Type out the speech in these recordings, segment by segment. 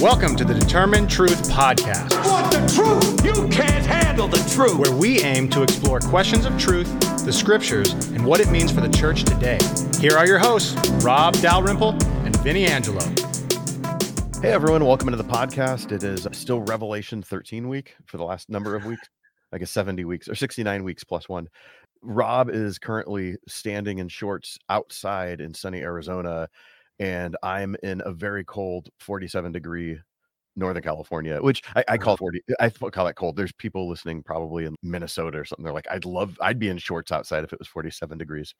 Welcome to the Determine Truth Podcast, What the truth? You can't handle the truth. where we aim to explore questions of truth, the scriptures, and what it means for the church today. Here are your hosts, Rob Dalrymple and Vinnie Angelo. Hey everyone, welcome to the podcast. It is still Revelation 13 week for the last number of weeks, I guess 70 weeks or 69 weeks plus one. Rob is currently standing in shorts outside in sunny Arizona, and I'm in a very cold 47 degree Northern California, which I, I call 40. I call that cold. There's people listening probably in Minnesota or something. They're like, I'd love, I'd be in shorts outside if it was 47 degrees.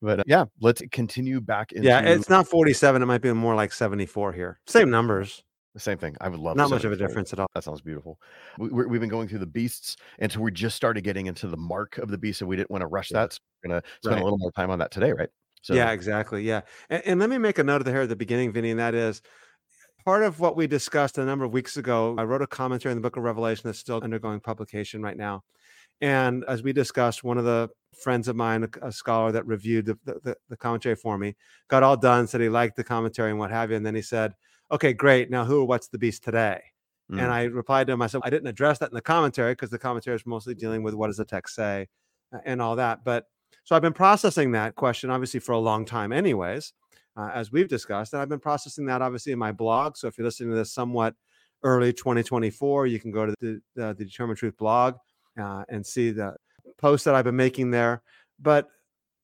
But uh, yeah, let's continue back into Yeah, it's not 47. It might be more like 74 here. Same numbers. the same thing. I would love Not much of a difference at all. That sounds beautiful. We, we've been going through the beasts, and so we just started getting into the mark of the beast, and we didn't want to rush Yeah. that. So we're gonna spend Right. a little more time on that today, right? So yeah, exactly. Yeah. And, and let me make a note of the here at the beginning, Vinnie, and that is part of what we discussed a number of weeks ago. I wrote a commentary in the book of Revelation that's still undergoing publication right now. And as we discussed, one of the friends of mine, a, scholar that reviewed the, the, the- commentary for me, got all done, said he liked the commentary and what have you. And then he said, Okay, great. Now who or what's the beast today? Mm. And I replied to him, I said, I didn't address that in the commentary because the commentary is mostly dealing with what does the text say and all that. But so I've been processing that question, obviously, for a long time, anyways, uh, as we've discussed. And I've been processing that, obviously, in my blog. So if you're listening to this somewhat early 2024, you can go to the, the, the Determine Truth blog uh, and see the posts that I've been making there. But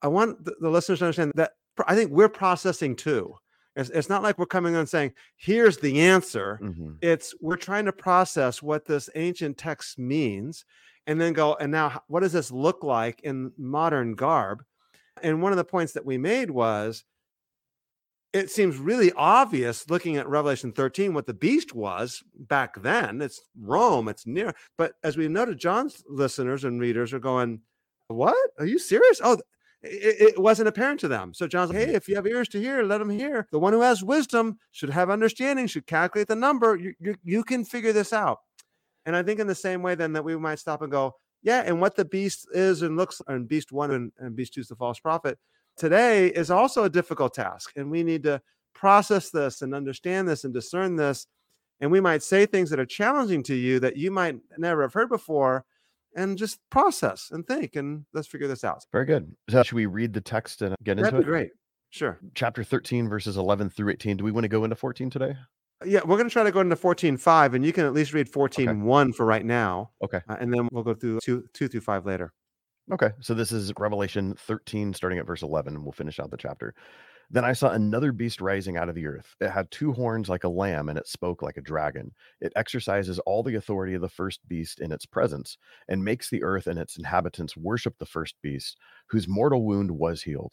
I want the, the listeners to understand that I think we're processing too. It's, it's not like we're coming on saying, here's the answer Mhm. it's we're trying to process what this ancient text means and then go and now what does this look like in modern garb and one of the points that we made was it seems really obvious looking at revelation 13 what the beast was back then it's rome it's Nero but as we noted john's listeners and readers are going what are you serious oh it, it wasn't apparent to them. So John's like, mm-hmm. hey, if you have ears to hear, let them hear. The one who has wisdom should have understanding, should calculate the number. You, you, you can figure this out. And I think in the same way, then that we might stop and go, yeah, and what the beast is and looks, and beast one and, and beast two is the false prophet today is also a difficult task. And we need to process this and understand this and discern this. And we might say things that are challenging to you that you might never have heard before and just process and think and let's figure this out. Very good. So should we read the text and get into That'd it? be great. Sure. Chapter 13, verses 11 through 18. Do we want to go into 14 today? Yeah, we're going to try to go into 14.5, and you can at least read 14.1 for right now. Okay. uh, and then we'll go through two, two through five later. Okay, so this is Revelation 13, starting at verse 11, and we'll finish out the chapter. Then I saw another beast rising out of the earth. It had two horns like a lamb, and it spoke like a dragon. It exercises all the authority of the first beast in its presence, and makes the earth and its inhabitants worship the first beast, whose mortal wound was healed.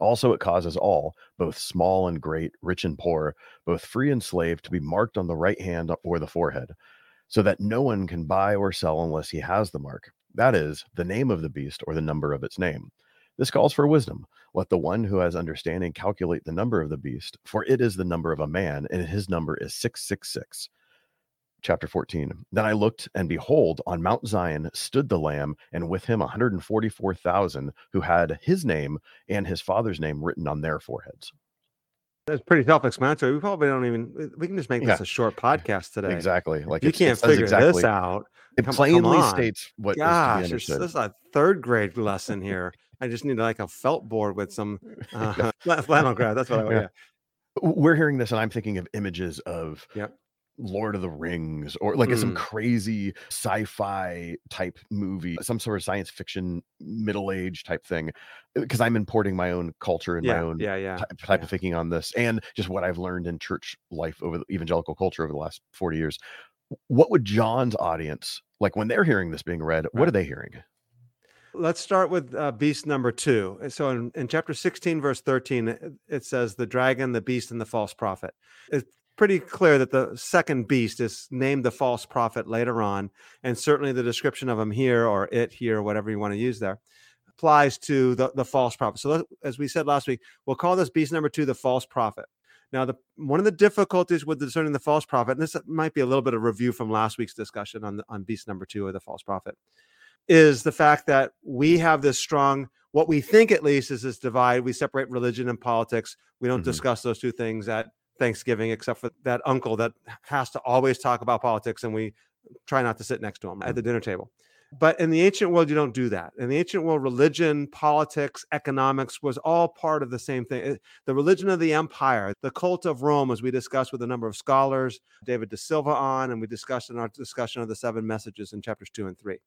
Also, it causes all, both small and great, rich and poor, both free and slave, to be marked on the right hand or the forehead, so that no one can buy or sell unless he has the mark. That is, the name of the beast or the number of its name. This calls for wisdom. Let the one who has understanding calculate the number of the beast, for it is the number of a man, and his number is 666. Chapter 14. Then I looked, and behold, on Mount Zion stood the Lamb, and with him 144,000 who had his name and his father's name written on their foreheads. That's pretty self-explanatory. We probably don't even. we- can just make this Yeah. a short podcast today. Exactly. Like you can't figure exactly, this out. It Come- come plainly on. states what is to be Gosh, this is a third grade lesson here. I just need like a felt board with some uh, flannel graph. That's what I want. Yeah. Yeah. We're hearing this, and I'm thinking of images of Yep. Lord of the Rings or like some Mm. crazy sci-fi type movie, some sort of science fiction middle age type thing. Because I'm importing my own culture and my own yeah, yeah. type, type yeah. of thinking on this, and just what I've learned in church life over the evangelical culture over the last 40 years. What would John's audience like when they're hearing this being read? What are they hearing? Let's start with uh, beast number two. Uh, So in, in chapter 16, verse 13, it, it says the dragon, the beast, and the false prophet. It, pretty clear that the second beast is named the false prophet later on, and certainly the description of him here or it here, whatever you want to use there, applies to the, the false prophet. So, as we said last week, we'll call this beast number two the false prophet. Now, the one of the difficulties with discerning the false prophet, and this might be a little bit of review from last week's discussion on on beast number two or the false prophet, is the fact that we have this strong, what we think at least is this divide. We separate religion and politics. We don't mm-hmm. discuss those two things at Thanksgiving, except for that uncle that has to always talk about politics, and we try not to sit next to him at the mm-hmm. dinner table. But in the ancient world, you don't do that. In the ancient world, religion, politics, economics was all part of the same thing. The religion of the empire, the cult of Rome, as we discussed with a number of scholars, David deSilva on, and we discussed in our discussion of the seven messages in chapters two and three.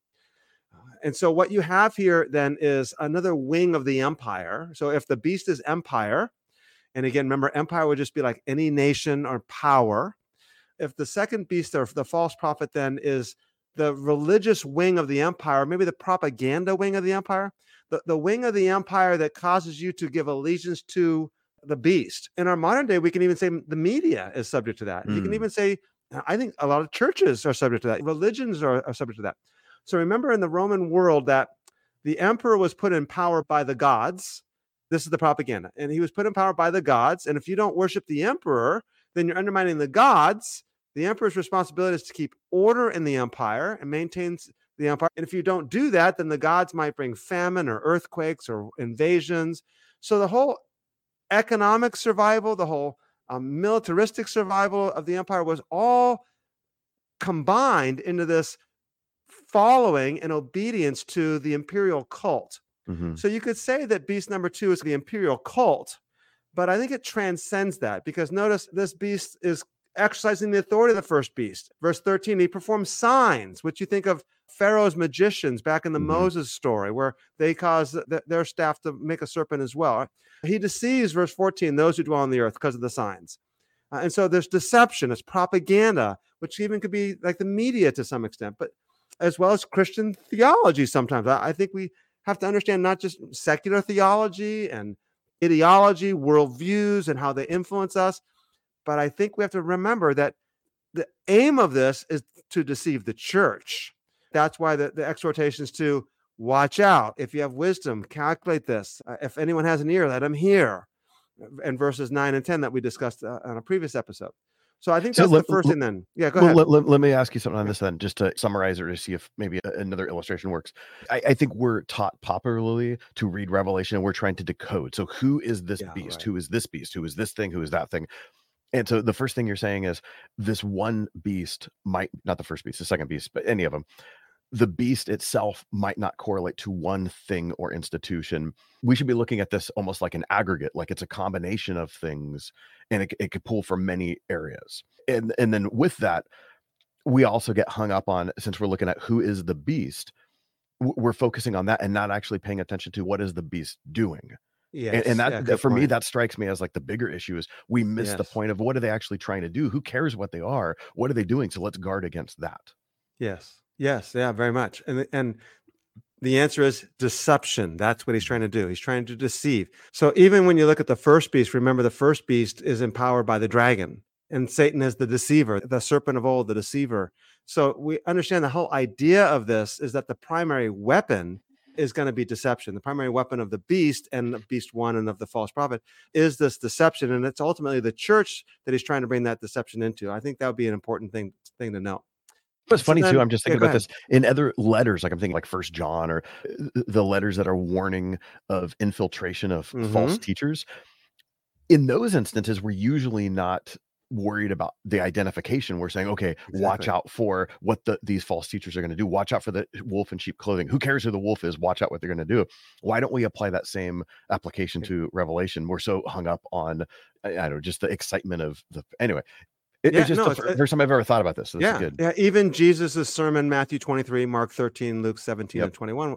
Uh, and so, what you have here then is another wing of the empire. So, if the beast is empire, and again, remember, empire would just be like any nation or power. If the second beast or the false prophet then is the religious wing of the empire, maybe the propaganda wing of the empire, the, the wing of the empire that causes you to give allegiance to the beast. In our modern day, we can even say the media is subject to that. Mm. You can hmm. even say, I think a lot of churches are subject to that. Religions are, are subject to that. So remember in the Roman world that the emperor was put in power by the gods. This is the propaganda. And he was put in power by the gods. And if you don't worship the emperor, then you're undermining the gods. The emperor's responsibility is to keep order in the empire and maintains the empire. And if you don't do that, then the gods might bring famine or earthquakes or invasions. So the whole economic survival, the whole um, militaristic survival of the empire was all combined into this following and obedience to the imperial cult. Mm-hmm. So you could say that beast number two is the imperial cult, but I think it transcends that because notice this beast is exercising the authority of the first beast. Verse 13, he performs signs, which you think of Pharaoh's magicians back in the mm-hmm. Moses story, where they cause th- their staff to make a serpent as well. He deceives, verse 14, those who dwell on the earth because of the signs. Uh, and so there's deception, it's propaganda, which even could be like the media to some extent. But as well as Christian theology sometimes. I, I think we have to understand not just secular theology and ideology, worldviews, and how they influence us, but I think we have to remember that the aim of this is to deceive the church. That's why the, the exhortation is to watch out. If you have wisdom, calculate this. Uh, if anyone has an ear, let him hear. And verses 9 and 10 that we discussed uh, on a previous episode. So I think that's so let, the first thing then. Yeah, go well, ahead. Let, let, let, me ask you something on this then, just to summarize or to see if maybe another illustration works. I, I, think we're taught popularly to read Revelation and we're trying to decode. So who is this yeah, beast? Right. Who is this beast? Who is this thing? Who is that thing? And so the first thing you're saying is this one beast might not the first beast, the second beast, but any of them the beast itself might not correlate to one thing or institution. We should be looking at this almost like an aggregate, like it's a combination of things and it, it could pull from many areas. And, and then with that, we also get hung up on since we're looking at who is the beast, we're focusing on that and not actually paying attention to what is the beast doing. Yeah, and, and, that, yeah, that for point. me that strikes me as like the bigger issue is we miss yes. the point of what are they actually trying to do? Who cares what they are? What are they doing? So let's guard against that. Yes. Yes, yeah, very much. And and the answer is deception. That's what he's trying to do. He's trying to deceive. So even when you look at the first beast, remember the first beast is empowered by the dragon, and Satan is the deceiver, the serpent of old, the deceiver. So we understand the whole idea of this is that the primary weapon is going to be deception. The primary weapon of the beast and beast one and of the false prophet is this deception, and it's ultimately the church that he's trying to bring that deception into. I think that would be an important thing thing to note. It's funny then, too. I'm just thinking yeah, about this in other letters, like I'm thinking like First John or uh, the letters that are warning of infiltration of mm-hmm. false teachers. In those instances, we're usually not worried about the identification. We're saying, okay, exactly. watch out for what the, these false teachers are going to do. Watch out for the wolf in sheep clothing. Who cares who the wolf is? Watch out what they're going to do. Why don't we apply that same application to Revelation? We're so hung up on, I don't know, just the excitement of the. Anyway, it, yeah, it's just no, the it's, first time I've ever thought about this. So this yeah, yeah. Even Jesus' sermon, Matthew 23, Mark 13, Luke 17, yep. and 21.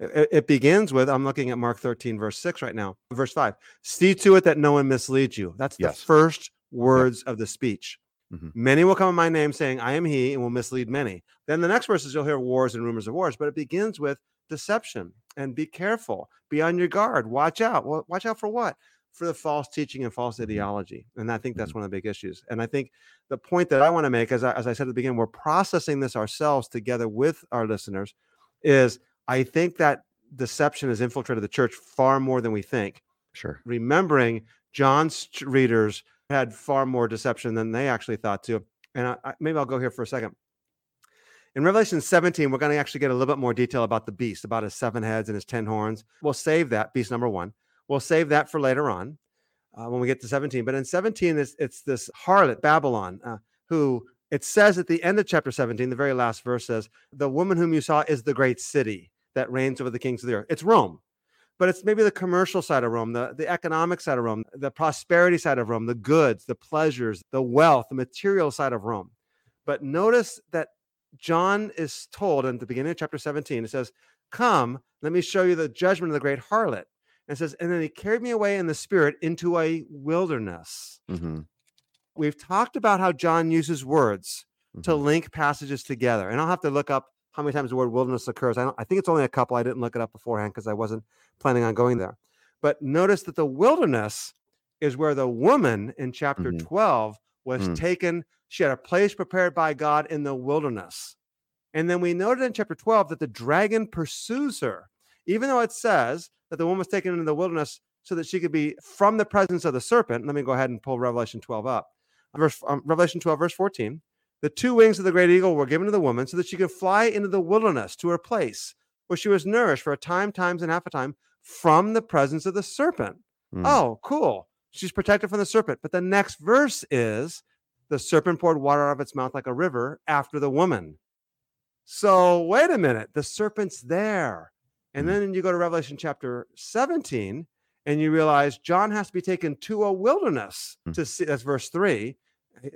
It, it, begins with I'm looking at Mark 13, verse 6 right now. Verse 5. See to it that no one misleads you. That's yes. the first words yep. of the speech. Mm-hmm. Many will come in my name saying, I am he, and will mislead many. Then the next verses you'll hear wars and rumors of wars, but it begins with deception and be careful, be on your guard, watch out. Well, watch out for what? For the false teaching and false Mhm. ideology. And I think that's Mhm. one of the big issues. And I think the point that I want to make, as I, as I said at the beginning, we're processing this ourselves together with our listeners, is I think that deception has infiltrated the church far more than we think. Sure. Remembering John's readers had far more deception than they actually thought to. And I, I, maybe I'll go here for a second. In Revelation 17, we're going to actually get a little bit more detail about the beast, about his seven heads and his 10 horns. We'll save that, beast number one. We'll save that for later on uh, when we get to 17. But in 17, it's, it's this harlot, Babylon, uh, who it says at the end of chapter 17, the very last verse says, The woman whom you saw is the great city that reigns over the kings of the earth. It's Rome. But it's maybe the commercial side of Rome, the, the economic side of Rome, the prosperity side of Rome, the goods, the pleasures, the wealth, the material side of Rome. But notice that John is told in the beginning of chapter 17, it says, Come, let me show you the judgment of the great harlot. And says, And then he carried me away in the spirit into a wilderness. hmm We've talked about how John uses words to Mhm. link passages together. And I'll have to look up how many times the word wilderness occurs. I, don't, I think it's only a couple. I didn't look it up beforehand because I wasn't planning on going there. But notice that the wilderness is where the woman in chapter Mhm. 12 was Mm. taken. She had a place prepared by God in the wilderness. And then we noted in chapter 12 that the dragon pursues her, even though it says that the woman was taken into the wilderness so that she could be from the presence of the serpent. Let me go ahead and pull Revelation 12 up. Verse, um, Revelation 12, verse 14. The two wings of the great eagle were given to the woman so that she could fly into the wilderness to her place where she was nourished for a time, times, and half a time from the presence of the serpent. Mm. Oh, cool. She's protected from the serpent. But the next verse is the serpent poured water out of its mouth like a river after the woman. So wait a minute. The serpent's there. And Mm. then you go to Revelation chapter 17 and you realize John has to be taken to a wilderness Mm. to see. That's verse three.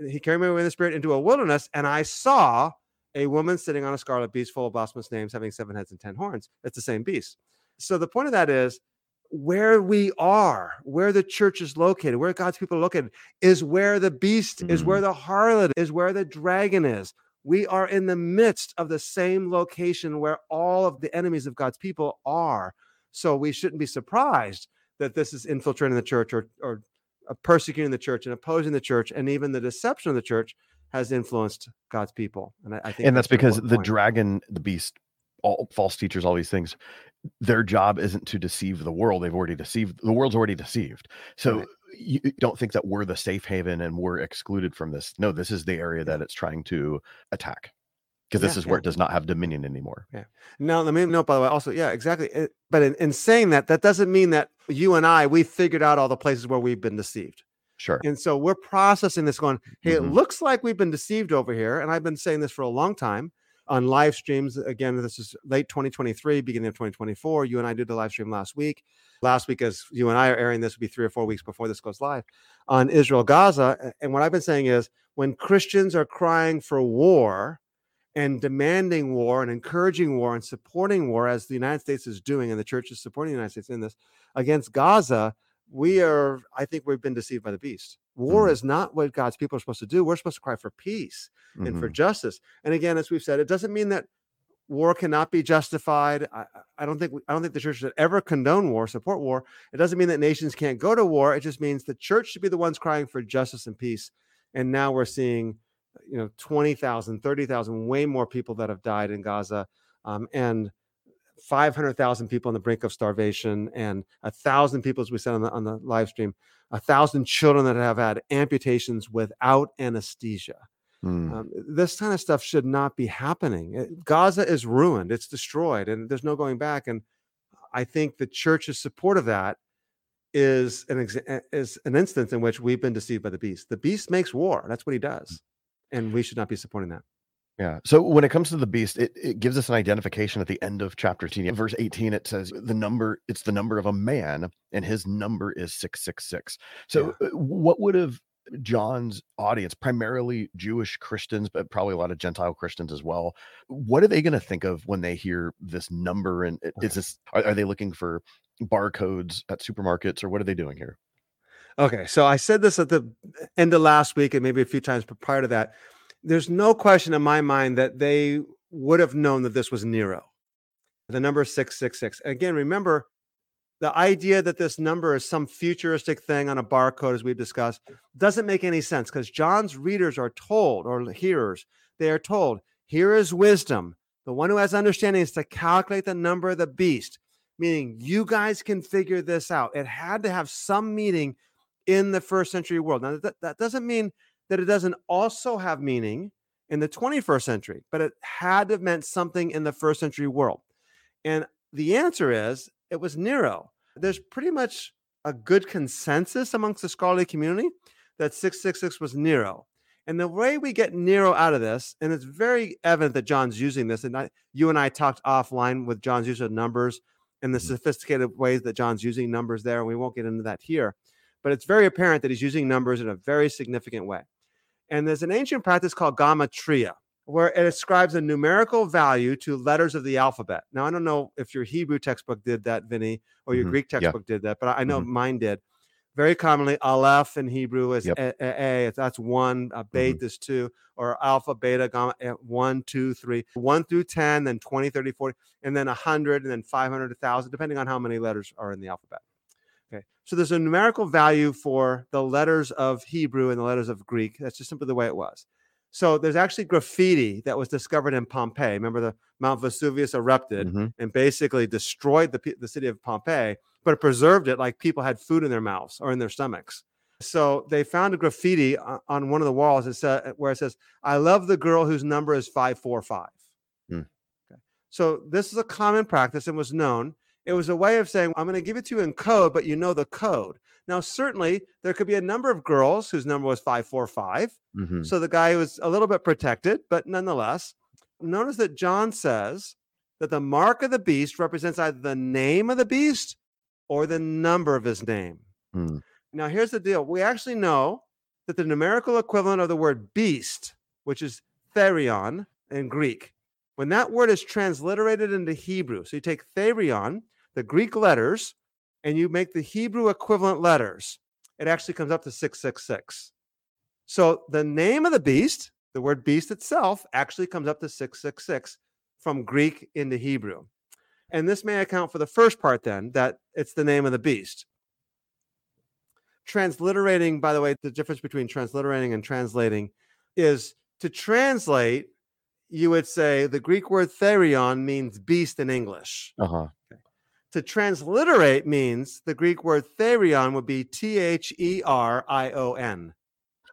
He- carried me away in the spirit into a wilderness, and I saw a woman sitting on a scarlet beast full of blasphemous names, having seven heads and ten horns. It's the same beast. So the point of that is where we are, where the church is located, where God's people are located, is where the beast is, Mhm. where the harlot is, where the dragon is. We are in the midst of the same location where all of the enemies of God's people are. So we shouldn't be surprised that this is infiltrating the church or, or uh, persecuting the church and opposing the church, and even the deception of the church has influenced God's people. And I, I think and that's an because the point. dragon, the beast, all false teachers, all these things, their job isn't to deceive the world. They've already deceived. The world's already deceived. So Right. You don't think that we're the safe haven and we're excluded from this. No, this is the area that it's trying to attack because this Yeah, is where yeah. it does not have dominion anymore. Yeah. Now, let me note, by the way, also, yeah, exactly. It- but in, in saying that, that doesn't mean that you and I, we figured out all the places where we've been deceived. Sure. And so we're processing this going, hey, it Mhm. looks like we've been deceived over here. And I've been saying this for a long time on live streams. Again, this is late 2023, beginning of 2024. You and I did the live stream last week. Last week, as you and I are airing this, will be three or four weeks before this goes live on Israel Gaza. And what I've been saying is when Christians are crying for war and demanding war and encouraging war and supporting war, as the United States is doing, and the church is supporting the United States in this against Gaza, we are, I think we've been deceived by the beast. War Mhm. is not what God's people are supposed to do. We're supposed to cry for peace and for Mhm. justice. And again, as we've said, it doesn't mean that war cannot be justified. I, I- I don't think we- I don't think the church should ever condone war, support war. It doesn't mean that nations can't go to war. It just means the church should be the ones crying for justice and peace. And now we're seeing, you know, 20,000, 30,000, way more people that have died in Gaza. Um, and 500,000 people on the brink of starvation and a thousand people, as we said on the, on the live stream, a thousand children that have had amputations without anesthesia. Mm. Um, this kind of stuff should not be happening. It- Gaza is ruined, it's destroyed, and there's no going back. And I think the church's support of that is an exa- is an instance in which we've been deceived by the beast. The beast makes war. That's what he does, and we should not be supporting that. Yeah. So when it comes to the beast, it, it gives us an identification at the end of chapter 18. Verse 18, it says the number, it's the number of a man, and his number is 666. So uh, what would have John's audience, primarily Jewish Christians, but probably a lot of Gentile Christians as well, what are they going to think of when they hear this number? And is this, are, are they looking for barcodes at supermarkets or what are they doing here? Okay, so I said this at the end of last week and maybe a few times prior to that. There's no question in my mind that they would have known that this was Nero. The number 666. Again, remember, the idea that this number is some futuristic thing on a barcode, as we've discussed, doesn't make any sense because John's readers are told, or hearers, they are told, here is wisdom. The one who has understanding is to calculate the number of the beast, meaning you guys can figure this out. It had to have some meaning in the first century world. Now, that, that doesn't mean that it doesn't also have meaning in the 21st century, but it had to have meant something in the first century world. And the answer is it was Nero. There's pretty much a good consensus amongst the scholarly community that 666 was Nero. And the way we get Nero out of this, and it's very evident that John's using this, and I, you and I talked offline with John's use of numbers and the mm-hmm. sophisticated ways that John's using numbers there. And we won't get into that here, but it's very apparent that he's using numbers in a very significant way. And there's an ancient practice called gematria, where it ascribes a numerical value to letters of the alphabet. Now, I don't know if your Hebrew textbook did that, Vinnie, or your mm-hmm. Greek textbook yeah. did that, but I know mm-hmm. mine did. Very commonly, Aleph in Hebrew is yep. a, a, a, That's one. Uh, Beta mm-hmm. is two, or Alpha, Beta, Gamma, eh, one, two, three, one through 10, then 20, 30, 40, and then 100, and then 500, 1,000, depending on how many letters are in the alphabet. Okay. So there's a numerical value for the letters of Hebrew and the letters of Greek. That's just simply the way it was. So there's actually graffiti that was discovered in Pompeii. Remember, the Mount Vesuvius erupted mm-hmm. and basically destroyed the, the city of Pompeii, but it preserved it like people had food in their mouths or in their stomachs. So they found a graffiti on one of the walls that said, where it says, "I love the girl whose number is 545." Mm. Okay. So this is a common practice and was known. It was a way of saying, I'm going to give it to you in code, but you know the code. Now, certainly, there could be a number of girls whose number was 545. Mm-hmm. So the guy was a little bit protected, but nonetheless, notice that John says that the mark of the beast represents either the name of the beast or the number of his name. Mm. Now, here's the deal we actually know that the numerical equivalent of the word beast, which is therion in Greek, when that word is transliterated into Hebrew, so you take therion, the Greek letters, and you make the Hebrew equivalent letters, it actually comes up to 666. So the name of the beast, the word beast itself, actually comes up to 666 from Greek into Hebrew. And this may account for the first part, then, that it's the name of the beast. Transliterating, by the way, the difference between transliterating and translating is to translate, you would say the Greek word therion means beast in English. Uh-huh. To transliterate means the Greek word therion would be T H E R I O N.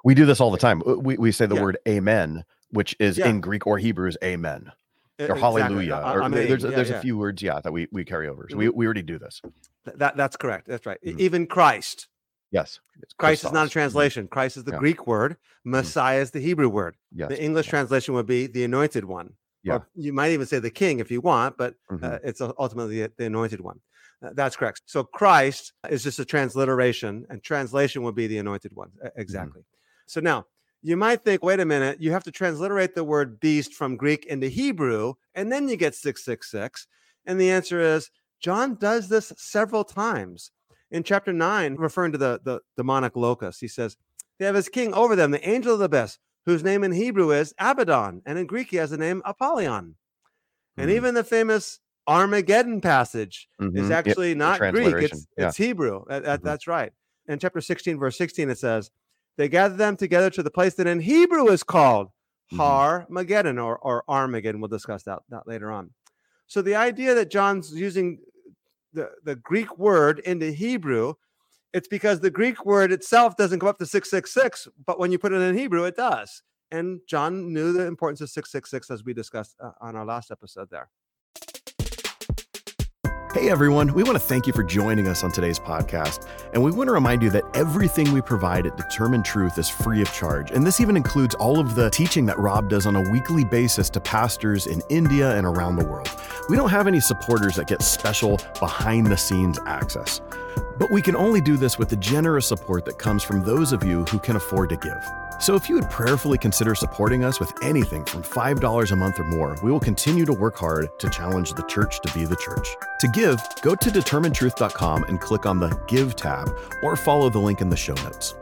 We do this all the time. We, we say the yeah. word amen, which is yeah. in Greek or Hebrew is amen or exactly. hallelujah. Or, I mean, there's yeah, there's a few words, yeah, that we, we carry over. So mm-hmm. we, we already do this. That that's correct. That's right. Mm-hmm. Even Christ. Yes. Christ is not a mm-hmm. translation. Mm-hmm. Christ is the Greek word. Mm-hmm. Messiah is the Hebrew word. Yes. The English translation would be the anointed one. Yeah. You might even say the king if you want, but uh, mm-hmm. it's ultimately the, the anointed one. Uh, that's correct. So Christ is just a transliteration, and translation would be the anointed one. Mm-hmm. Exactly. Mm-hmm. So now you might think, wait a minute, you have to transliterate the word beast from Greek into Hebrew, and then you get 666. And the answer is John does this several times. In chapter 9, referring to the, the demonic locust, he says, They have his king over them, the angel of the best, whose name in Hebrew is Abaddon, and in Greek he has the name Apollyon. Mm-hmm. And even the famous Armageddon passage mm-hmm. is actually yep. not Greek, it's, yeah. it's Hebrew. That, that, mm-hmm. That's right. In chapter 16, verse 16, it says, They gathered them together to the place that in Hebrew is called mm-hmm. Har Mageddon or, or Armageddon. We'll discuss that, that later on. So the idea that John's using the, the Greek word into Hebrew it's because the Greek word itself doesn't go up to 666, but when you put it in Hebrew, it does. And John knew the importance of 666 as we discussed uh, on our last episode there. Hey everyone, we want to thank you for joining us on today's podcast. And we want to remind you that everything we provide at Determine Truth is free of charge. And this even includes all of the teaching that Rob does on a weekly basis to pastors in India and around the world. We don't have any supporters that get special behind the scenes access. But we can only do this with the generous support that comes from those of you who can afford to give. So if you would prayerfully consider supporting us with anything from $5 a month or more, we will continue to work hard to challenge the church to be the church. To give, go to determinetruth.com and click on the Give tab or follow the link in the show notes.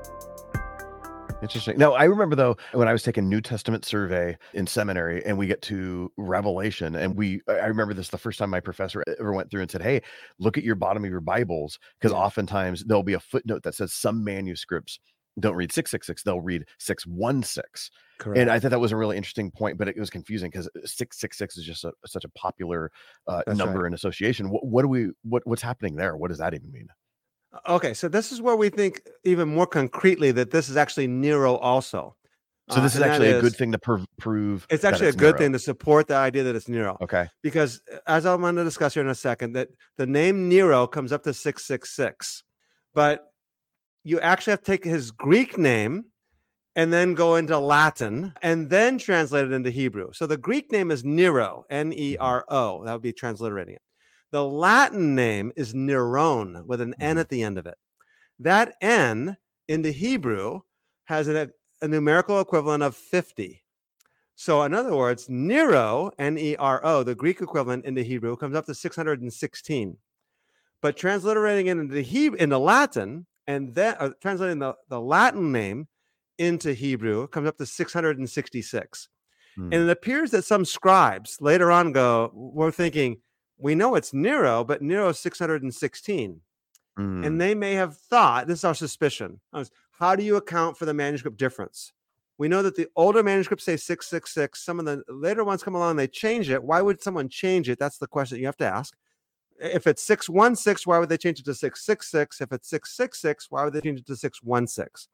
Interesting. No, I remember though when I was taking New Testament survey in seminary and we get to Revelation and we I remember this the first time my professor ever went through and said, "Hey, look at your bottom of your Bibles because oftentimes there'll be a footnote that says some manuscripts don't read 666, they'll read 616." Correct. And I thought that was a really interesting point, but it was confusing because 666 is just a, such a popular uh, number right. and association. What, what do we what what's happening there? What does that even mean? Okay, so this is where we think even more concretely that this is actually Nero also. So Uh, this is actually a good thing to prov- prove. It's actually a good Nero. thing to support the idea that it's Nero. Okay. because uh, as I'm going to discuss here in a second, that the name Nero comes up to 666, but you actually have to take his Greek name and then go into Latin and then translate it into Hebrew. So the Greek name is Nero, N E R O. That would be transliterating it. The Latin name is Neron with an N Mhm. at the end of it. That N in the Hebrew has a, a numerical equivalent of 50. So, in other words, Nero, N E R O, the Greek equivalent in the Hebrew, comes up to 616. But transliterating it into Hebrew, into Latin, and then uh, translating the, the Latin name into Hebrew comes up to 666. Hmm. And it appears that some scribes later on go, we're thinking, we know it's Nero, but Nero is 616 Mm. and they may have thought this is our suspicion how do you account for the manuscript difference? We know that the older manuscripts say 666 some of the later ones come along they change it. Why would someone change it? That's the question you have to ask. If it's 616 why would they change it to 666 if it's 666 why would they change it to 616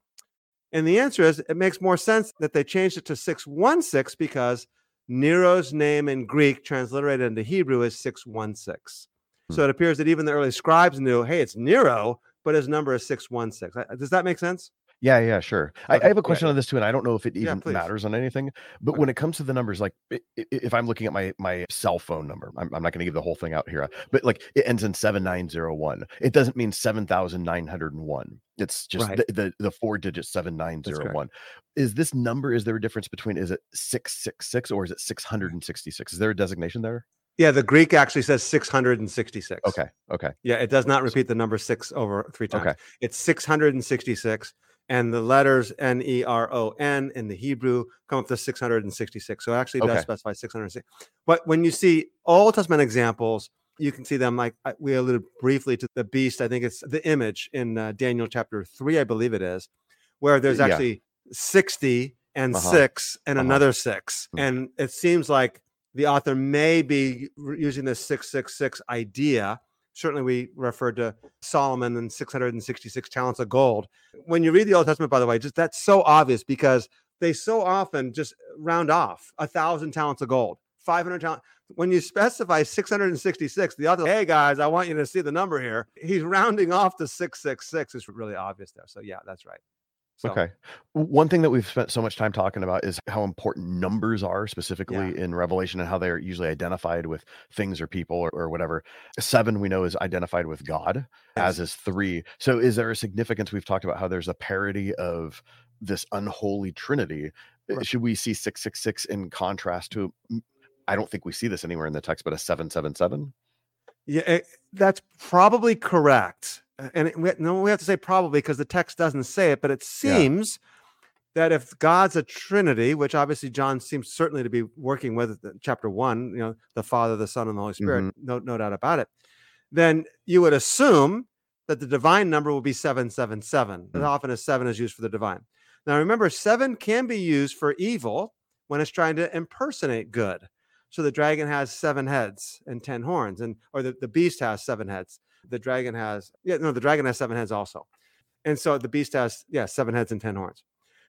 and the answer is it makes more sense that they changed it to 616 because nero's name in greek transliterated into hebrew is 616 so it appears that even the early scribes knew, hey, it's Nero, but his number is 616. Uh, Does that make sense? Yeah, yeah, sure. I, Okay, I have a yeah, question on this too, and I don't know if it even please. matters on anything. But when it comes to the numbers, like if I'm looking at my my cell phone number, I'm, I'm not going to give the whole thing out here, but like it ends in seven nine zero one. It doesn't mean seven thousand nine hundred and one. It's just Right. the, the the four digit seven nine zero one. Is this number? Is there a difference between? Is it six six six or is it six hundred and sixty six? Is there a designation there? Yeah, the Greek actually says 666. Okay, okay, Yeah, it does not repeat the number six over three times. Okay. It's 666. And the letters N E R O N in the Hebrew come up to 666. So actually does Okay. specify 606. But when you see Old Testament examples, you can see them like we alluded briefly to the beast. I think it's the image in uh, Daniel chapter three, I believe it is, where there's Yeah. actually 60 and Uh-huh. six and Uh-huh. another six. Hmm. And it seems like the author may be using this 666 idea. Certainly, we referred to Solomon and 666 talents of gold. When you read the Old Testament, by the way, just that's so obvious because they so often just round off a thousand talents of gold, 500 talents. When you specify 666, the author, hey guys, I want you to see the number here. He's rounding off to 666. It's really obvious there. So, yeah, that's right. So, okay. One thing that we've spent so much time talking about is how important numbers are specifically in Revelation and how they're usually identified with things or people or, or whatever. Seven we know is identified with God, as is three. So is there a significance? We've talked about how there's a parody of this unholy trinity. Uh, Right. Should we see six six six in contrast to? I don't think we see this anywhere in the text, but a seven seven seven. Yeah, it- that's probably correct. Uh, And we, no, we have to say probably because the text doesn't say it, but it Yeah. seems that if God's a Trinity, which obviously John seems certainly to be working with chapter one, you know, the Father, the Son, and the Holy Spirit, Mm-hmm. no, no doubt about it, then you would assume that the divine number will be 777. As Mm. often as seven is used for the divine. Now remember, seven can be used for evil when it's trying to impersonate good. So the dragon has seven heads and ten horns, and or the, the beast has seven heads. The dragon has yeah, no, the dragon has seven heads also. And so the beast has, yeah, seven heads and ten horns.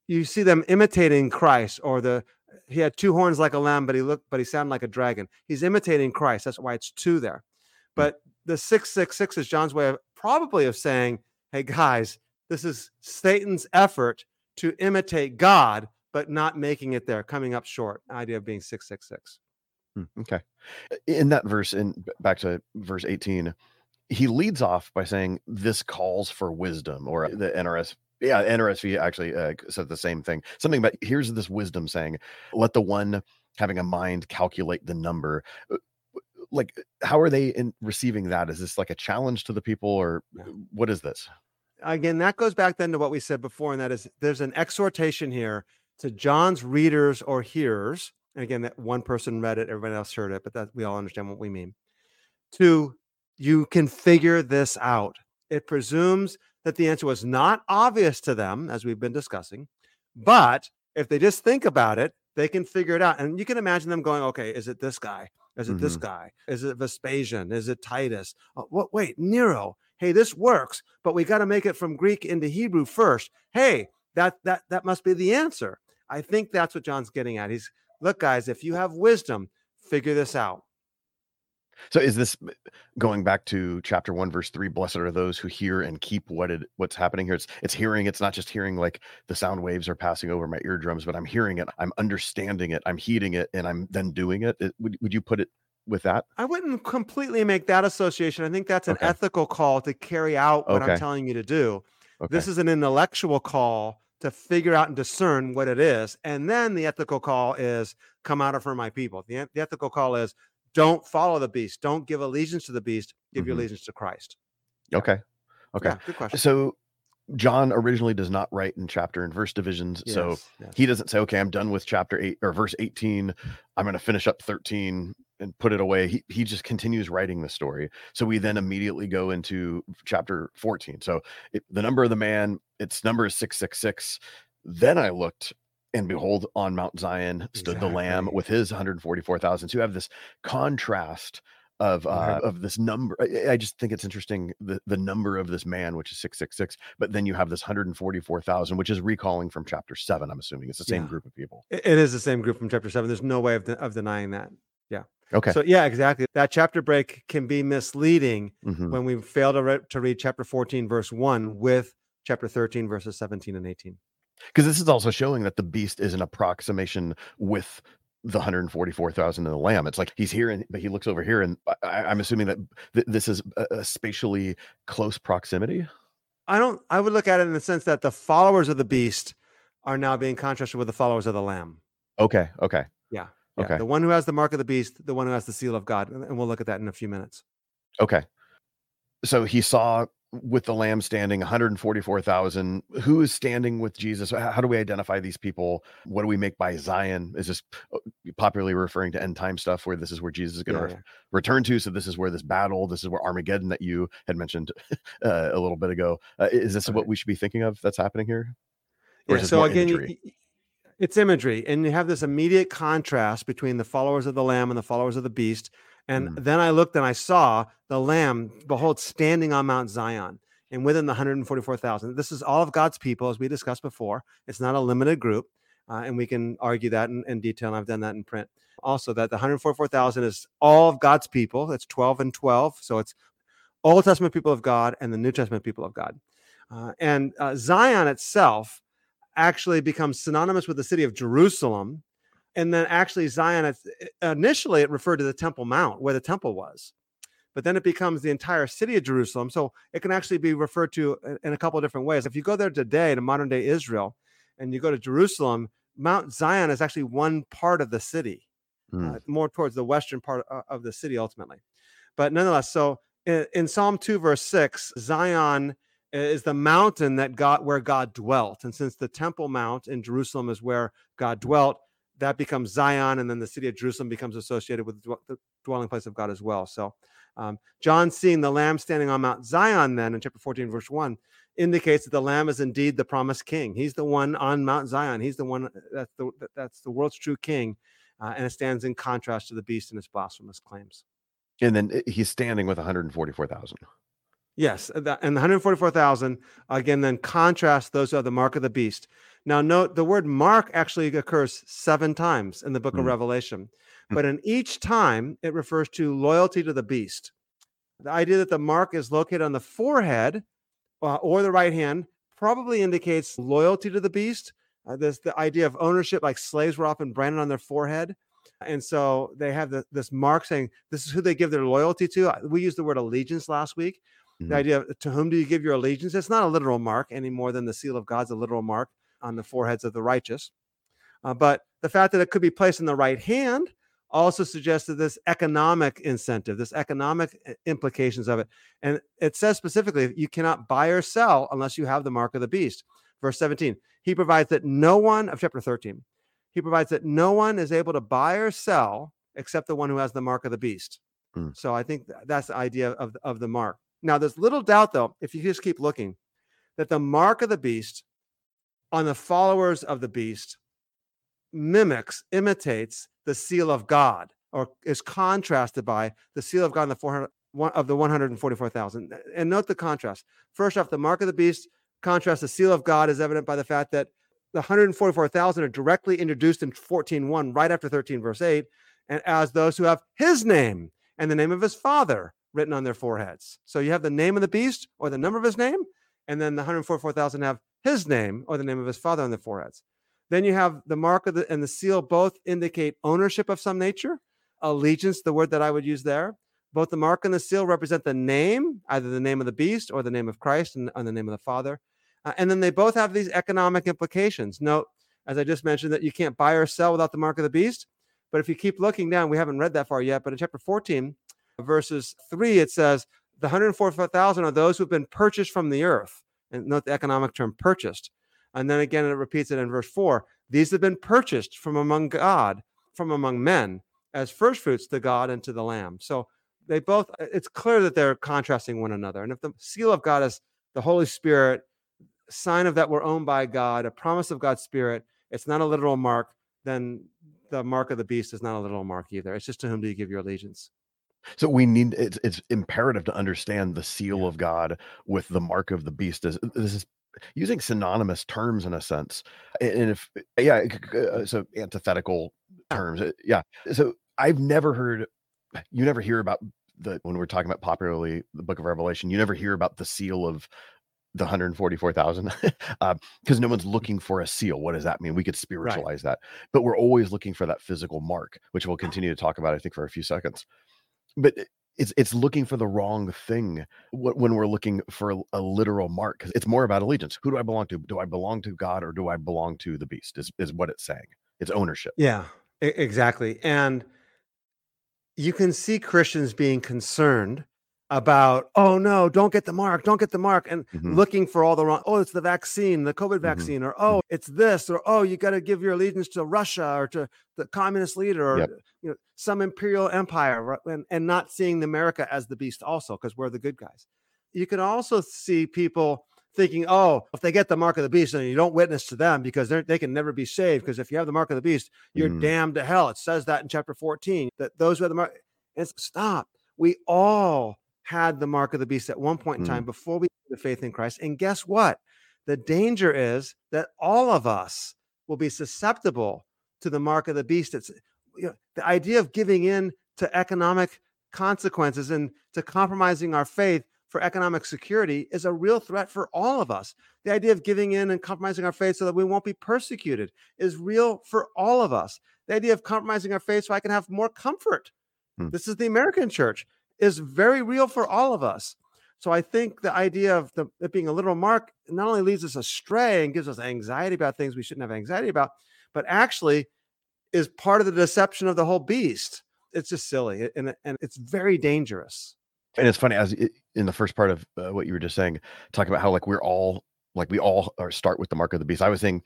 You see them imitating Christ, or the he had two horns like a lamb, but he looked, but he sounded like a dragon. He's imitating Christ. That's why it's two there. But the 666 is John's way of probably of saying, hey guys, this is Satan's effort to imitate God, but not making it there, coming up short. Idea of being 666. Hmm, Okay. In that verse, in back to verse 18, he leads off by saying, This calls for wisdom, or the NRS. Yeah, NRSV actually uh, said the same thing. Something about here's this wisdom saying, Let the one having a mind calculate the number. Uh, Like, how are they in receiving that? Is this like a challenge to the people, or what is this? again, that goes back then to what we said before, and that is there's an exhortation here to John's readers or hearers. And again, that one person read it, everybody else heard it, but that we all understand what we mean. To you can figure this out. It presumes that the answer was not obvious to them, as we've been discussing, but if they just think about it, they can figure it out. And you can imagine them going, okay, is it this guy? Is it this Mhm. guy? Is it Vespasian? Is it Titus? Oh, what? Wait, Nero. Hey, this works, but we got to make it from Greek into Hebrew first. Hey, that that that must be the answer. I think that's what John's getting at. He's look, guys, if you have wisdom, figure this out. So is this going back to chapter one, verse three? Blessed are those who hear and keep what it what's happening here. It's it's hearing. It's not just hearing like the sound waves are passing over my eardrums, but I'm hearing it. I'm understanding it. I'm heeding it, and I'm then doing it. It- would would you put it with that? I wouldn't completely make that association. I think that's an Okay. ethical call to carry out what I'm telling you to do. Okay. This is an intellectual call to figure out and discern what it is. And then the ethical call is come out of her, my people. The, the ethical call is don't follow the beast. Don't give allegiance to the beast. Give your Mhm. allegiance to Christ. okay. Okay. Yeah, good question. So John originally does not write in chapter and verse divisions. So Yes, yes. he doesn't say, okay, I'm done with chapter eight or verse 18. I'm going to finish up 13 and put it away. He, he just continues writing the story. So we then immediately go into chapter 14. So it, the number of the man, its number is 666. Then I looked and behold, on Mount Zion stood the lamb with his 144,000. So you have this contrast of uh, of this number. I, I just think it's interesting the the number of this man, which is six six six, but then you have this hundred and forty four thousand, which is recalling from chapter seven. I'm assuming it's the same Yeah. group of people. It- is the same group from chapter seven. There's no way of, de- of denying that. Yeah. Okay. So, yeah, exactly. That chapter break can be misleading Mhm. when we fail to, re- to read chapter 14, verse 1 with chapter 13, verses 17 and 18. Because this is also showing that the beast is an approximation with the 144,000 in the lamb. It's like he's here, and, but he looks over here, and I- I'm assuming that th- this is a, a spatially close proximity. I don't, I would look at it in the sense that the followers of the beast are now being contrasted with the followers of the lamb. Okay, okay, Yeah. Okay. The one who has the mark of the beast, the one who has the seal of God. And we'll look at that in a few minutes. okay. So he saw with the lamb standing 144,000. Who is standing with Jesus? How do we identify these people? What do we make by Zion? Is this uh, popularly referring to end time stuff where this is where Jesus is going to Yeah, yeah. return to. So this is where this battle, this is where Armageddon that you had mentioned uh, a little bit ago. Uh, is this what we should be thinking of that's happening here? Or Yeah, so again, imagery? it's imagery, and you have this immediate contrast between the followers of the Lamb and the followers of the beast. And Mm. then I looked and I saw the Lamb, behold, standing on Mount Zion, and within the 144,000. This is all of God's people, as we discussed before. It's not a limited group, uh, and we can argue that in, in detail. And I've done that in print. Also, that the 144,000 is all of God's people. That's 12 and 12. So it's Old Testament people of God and the New Testament people of God. Uh, and uh, Zion itself actually becomes synonymous with the city of Jerusalem. And then actually, Zion, it's- initially, it referred to the Temple Mount where the temple was. But then it becomes the entire city of Jerusalem. So it can actually be referred to in- a couple of different ways. If you go there today to modern day Israel and you go to Jerusalem, Mount Zion is actually one part of the city Hmm. uh, more towards the western part of the city ultimately. But nonetheless, so in, in Psalm 2, verse 6, Zion is the mountain that God where God dwelt. And since the Temple Mount in Jerusalem is where God dwelt, that becomes Zion, and then the city of Jerusalem becomes associated with the dwelling place of God as well. So um, John seeing the Lamb standing on Mount Zion, then in chapter 14, verse 1, indicates that the Lamb is indeed the promised King. He's the one on Mount Zion. He's the one that's the that's the world's true King, uh, and it stands in contrast to the beast and his blasphemous claims. And then uh, he's standing with 144,000. Yes, uh, and the 144,000 again then contrast those who have the mark of the beast. Now note the word mark actually occurs 7 times in the book of Hmm. Revelation. Hmm. But in each time it refers to loyalty to the beast. The idea that the mark is located on the forehead uh, or the right hand probably indicates loyalty to the beast. Uh, this the idea of ownership like slaves were often branded on their forehead. And so they have the, this mark saying this is who they give their loyalty to. Uh, We used the word allegiance last week Mhm. the idea of to whom do you give your allegiance? It's not a literal mark any more than the seal of God's a literal mark on the foreheads of the righteous. Uh, but the fact that it could be placed in the right hand also suggested this economic incentive, this economic uh, implications of it. And it says specifically, you cannot buy or sell unless you have the mark of the beast. Verse 17, he provides that no one, of chapter 13, he provides that no one is able to buy or sell except the one who has the mark of the beast. Hmm. So I think that's the idea of, of the mark. Now, there's little doubt, though, if you just keep looking, that the mark of the beast on the followers of the beast mimics, imitates the seal of God, or is contrasted by the seal of God in the 400 of the 144,000. And note the contrast. First off, the mark of the beast contrast the seal of God is evident by the fact that the 144,000 are directly introduced in 14.1 right after 13 verse 8 and as those who have his name and the name of his father written on their foreheads. So you have the name of the beast or the number of his name and then the 144,000 have his name or the name of his father on the foreheads. Then you have the mark of the and the seal both indicate ownership of some nature, allegiance, the word that I would use there. Both the mark and the seal represent the name, either the name of the beast or the name of Christ and, and the name of the Father. Uh, and then they both have these economic implications. Note, as I just mentioned, that you can't buy or sell without the mark of the beast. But if you keep looking down, we haven't read that far yet, but in chapter 14, verses 3, it says, The 144,000 are those who have been purchased from the earth. And note the economic term purchased. And then again, it repeats it in verse 4 These have been purchased from among God, from among men, as firstfruits to God and to the Lamb. So they both, uh, it's clear that they're contrasting one another. And if the seal of God is the Holy Spirit, sign of that we're owned by God, a promise of God's Spirit, it's not a literal mark, then the mark of the beast is not a literal mark either. It's just to whom do you give your allegiance? So we need it's it's imperative to understand the seal of God with the mark of the beast. Is this is using synonymous terms in a sense, and if yeah, uh, so antithetical terms, uh, yeah. So I've never heard, you never hear about the when we're talking about popularly the Book of Revelation, you never hear about the seal of the 144,000 because uh, no one's looking for a seal. What does that mean? We could spiritualize right. that, but we're always looking for that physical mark, which we'll continue to talk about, I think, for a few seconds but it's it's looking for the wrong thing when we're looking for a, literal mark because it's more about allegiance. Who do i belong to? Do i belong to god or do i belong to the beast is, is what it's saying. It's ownership. Yeah exactly and you can see christians being concerned about oh no don't get the mark don't get the mark and mm-hmm. looking for all the wrong oh it's the vaccine the covid mm-hmm. vaccine mm-hmm. or oh it's this or oh you got to give your allegiance to russia or to the communist leader or yep. you know some imperial empire and, and not seeing america as the beast also because we're the good guys you can also see people thinking oh if they get the mark of the beast then you don't witness to them because they can never be saved because if you have the mark of the beast you're mm-hmm. damned to hell it says that in chapter 14 that those who have the mark and stop we all had the mark of the beast at one point in time mm. before we the faith in Christ. And guess what? The danger is that all of us will be susceptible to the mark of the beast. It's you know, the idea of giving in to economic consequences and to compromising our faith for economic security is a real threat for all of us. The idea of giving in and compromising our faith so that we won't be persecuted is real for all of us. The idea of compromising our faith so I can have more comfort. Hmm. This is the American church is very real for all of us. So I think the idea of the, it being a literal mark not only leads us astray and gives us anxiety about things we shouldn't have anxiety about, but actually is part of the deception of the whole beast. It's just silly and, and it's very dangerous. And it's funny as in the first part of uh, what you were just saying, talking about how like we're all like we all are start with the mark of the beast. I was saying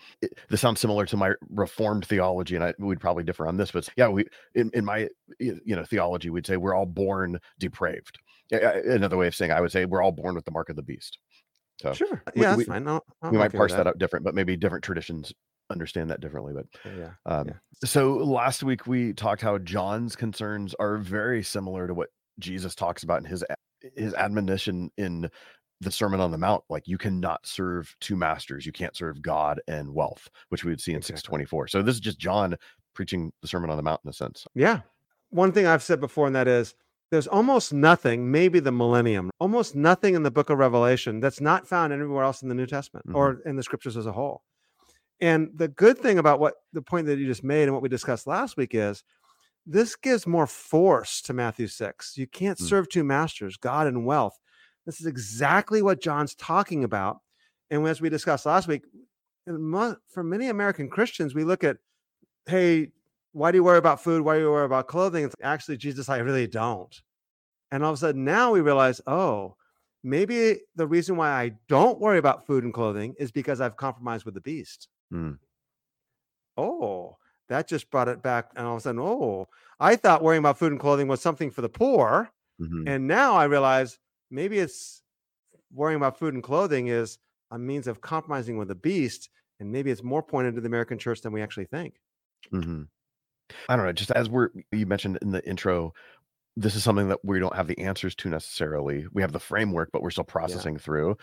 this sounds similar to my reformed theology, and I would probably differ on this, but yeah, we in, in my you know theology, we'd say we're all born depraved. Another way of saying I would say we're all born with the mark of the beast. So sure, yeah, we, fine. I'll, I'll we might parse that. that out different, but maybe different traditions understand that differently. But yeah, um, yeah. So last week we talked how John's concerns are very similar to what Jesus talks about in his his admonition in the Sermon on the Mount, like you cannot serve two masters. You can't serve God and wealth, which we would see in exactly. 624. So this is just John preaching the Sermon on the Mount in a sense. Yeah. One thing I've said before, and that is there's almost nothing, maybe the millennium, almost nothing in the book of Revelation that's not found anywhere else in the New Testament mm-hmm. or in the scriptures as a whole. And the good thing about what the point that you just made and what we discussed last week is this gives more force to Matthew 6. You can't mm-hmm. serve two masters, God and wealth. This is exactly what John's talking about. And as we discussed last week, for many American Christians, we look at, hey, why do you worry about food? Why do you worry about clothing? It's actually, Jesus, I really don't. And all of a sudden now we realize, oh, maybe the reason why I don't worry about food and clothing is because I've compromised with the beast. Mm. Oh, that just brought it back. And all of a sudden, oh, I thought worrying about food and clothing was something for the poor. Mhm. And now I realize maybe it's worrying about food and clothing is a means of compromising with the beast. And maybe it's more pointed to the American church than we actually think. hmm I don't know. Just as we're, you mentioned in the intro, this is something that we don't have the answers to necessarily. We have the framework, but we're still processing through.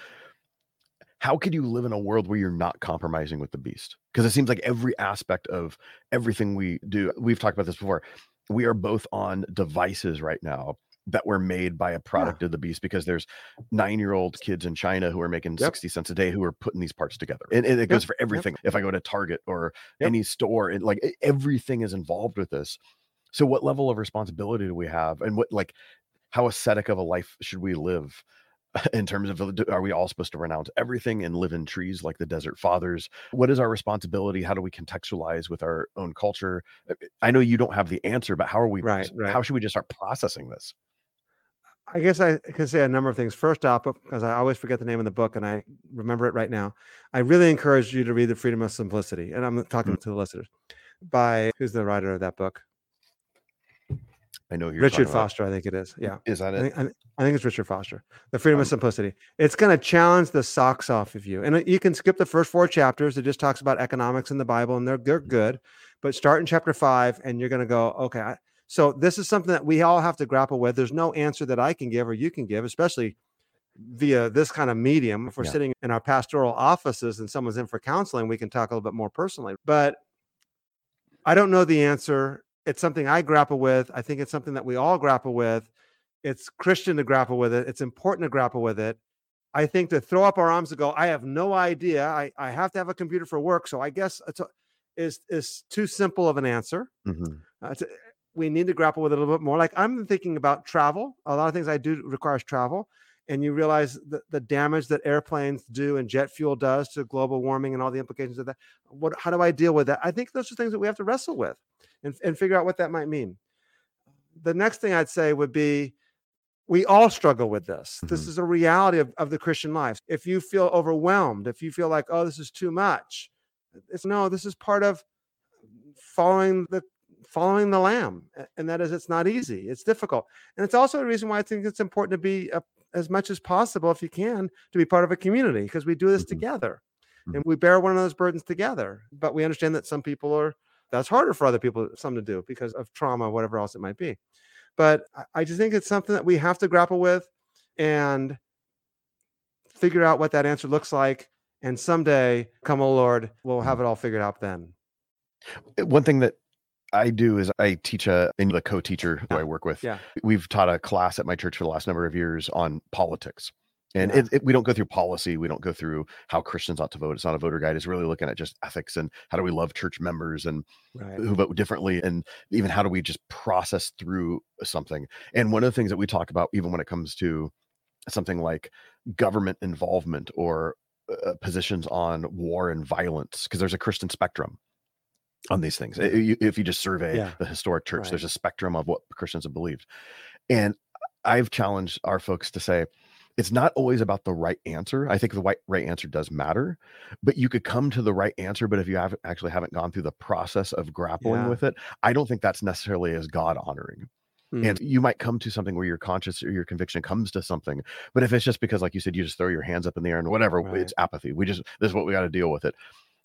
How could you live in a world where you're not compromising with the beast? Because it seems like every aspect of everything we do, we've talked about this before. We are both on devices right now that were made by a product of the beast because there's nine year old kids in China who are making Yep. 60 cents a day who are putting these parts together. And, and it goes Yep, for yep. everything. If I go to Target or Yep. any store, and like everything is involved with this. So, what level of responsibility do we have? And what, like, how ascetic of a life should we live? In terms of, are we all supposed to renounce everything and live in trees like the desert fathers? What is our responsibility? How do we contextualize with our own culture? Uh, I know you don't have the answer, but how are we? Right, right. How should we just start processing this? I guess I can say a number of things. First off, because I always forget the name of the book and I remember it right now, I really encourage you to read The Freedom of Simplicity. And I'm talking to the listeners by who's the writer of that book? I know you're Richard talking about. Foster, I think it is. Yeah. Is that I it? think, I, I think it's Richard Foster. The Freedom Um, of Simplicity. It's going to challenge the socks off of you. And uh, you can skip the first four chapters. It just talks about economics in the Bible, and they're they're good. But start in chapter five, and you're going to go, okay. I, so this is something that we all have to grapple with. There's no answer that I can give or you can give, especially via this kind of medium. If we're Yeah. sitting in our pastoral offices and someone's in for counseling, we can talk a little bit more personally. But I don't know the answer. It's something I grapple with. I think it's something that we all grapple with. It's Christian to grapple with it. It's important to grapple with it. I think to throw up our arms and go, I have no idea. I, I have to have a computer for work. So I guess it's a, is is too simple of an answer. Mhm. Uh, we need to grapple with it a little bit more. Like I'm thinking about travel. A lot of things I do requires travel, and you realize the, the damage that airplanes do and jet fuel does to global warming and all the implications of that. What? How do I deal with that? I think those are things that we have to wrestle with, and and figure out what that might mean. The next thing I'd say would be. We all struggle with this. This Mhm. is a reality of, of the Christian life. If you feel overwhelmed, if you feel like, oh, this is too much, it's no, this is part of following the following the lamb and that is it's not easy it's difficult and it's also a reason why i think it's important to be a, as much as possible if you can to be part of a community because we do this Mhm. together Mhm. and we bear one of those burdens together but we understand that some people are that's harder for other people some to do because of trauma whatever else it might be but I- just think it's something that we have to grapple with and figure out what that answer looks like and someday come oh lord we'll have it all figured out then One thing that I do is I teach a and the co-teacher who Yeah. I work with. Yeah. We've taught a class at my church for the last number of years on politics. And Yeah. it, it, we don't go through policy. We don't go through how Christians ought to vote. It's not a voter guide. It's really looking at just ethics and how do we love church members and right who vote differently and even how do we just process through something and one of the things that we talk about even when it comes to something like government involvement or uh, positions on war and violence because there's a christian spectrum on these things if you just survey Yeah. the historic church Right. there's a spectrum of what christians have believed and i've challenged our folks to say it's not always about the right answer. I think the right, right answer does matter, but you could come to the right answer. But if you have actually haven't gone through the process of grappling Yeah. with it, I don't think that's necessarily as God honoring. Mm. And you might come to something where your conscience or your conviction comes to something. But if it's just because, like you said, you just throw your hands up in the air and whatever, Right. it's apathy. We just, this is what we got to deal with it.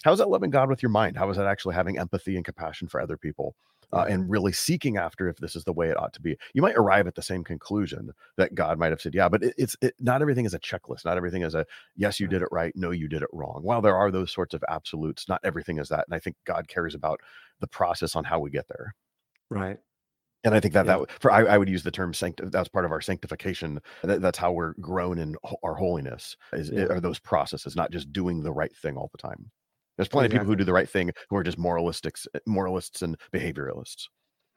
How is that loving God with your mind? How is that actually having empathy and compassion for other people? Uh, and really seeking after if this is the way it ought to be. You might arrive at the same conclusion that God might have said, yeah, but it, it's it, not everything is a checklist. Not everything is a yes, you did it right. No, you did it wrong. While there are those sorts of absolutes, not everything is that. And I think God cares about the process on how we get there. right And I think that Yeah. that for I, I would use the term sancti- that's part of our sanctification. That, that's how we're grown in our holiness. Is Yeah. are those processes, not just doing the right thing all the time. There's plenty of people who do the right thing who are just moralistics, eh, moralists and behavioralists.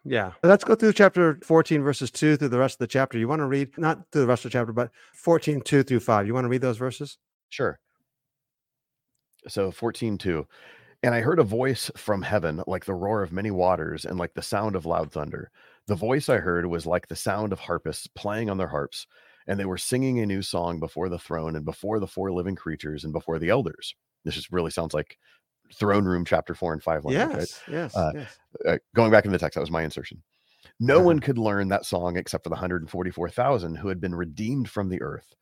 Yeah. Let's go through chapter 14, verses 2 through the rest of the chapter. You want to read, not through the rest of the chapter, but 14, 2 through 5. You want to read those verses? Sure. So 14, 2. And I heard a voice from heaven, like the roar of many waters and like the sound of loud thunder. The voice I heard was like the sound of harpists playing on their harps, and they were singing a new song before the throne and before the four living creatures and before the elders. This just really sounds like throne room chapter four and five language, right? Yes, yes, Uh, yes. uh, going back in the text, that was my insertion. No Uh-huh. one could learn that song except for the 144,000 who had been redeemed from the earth.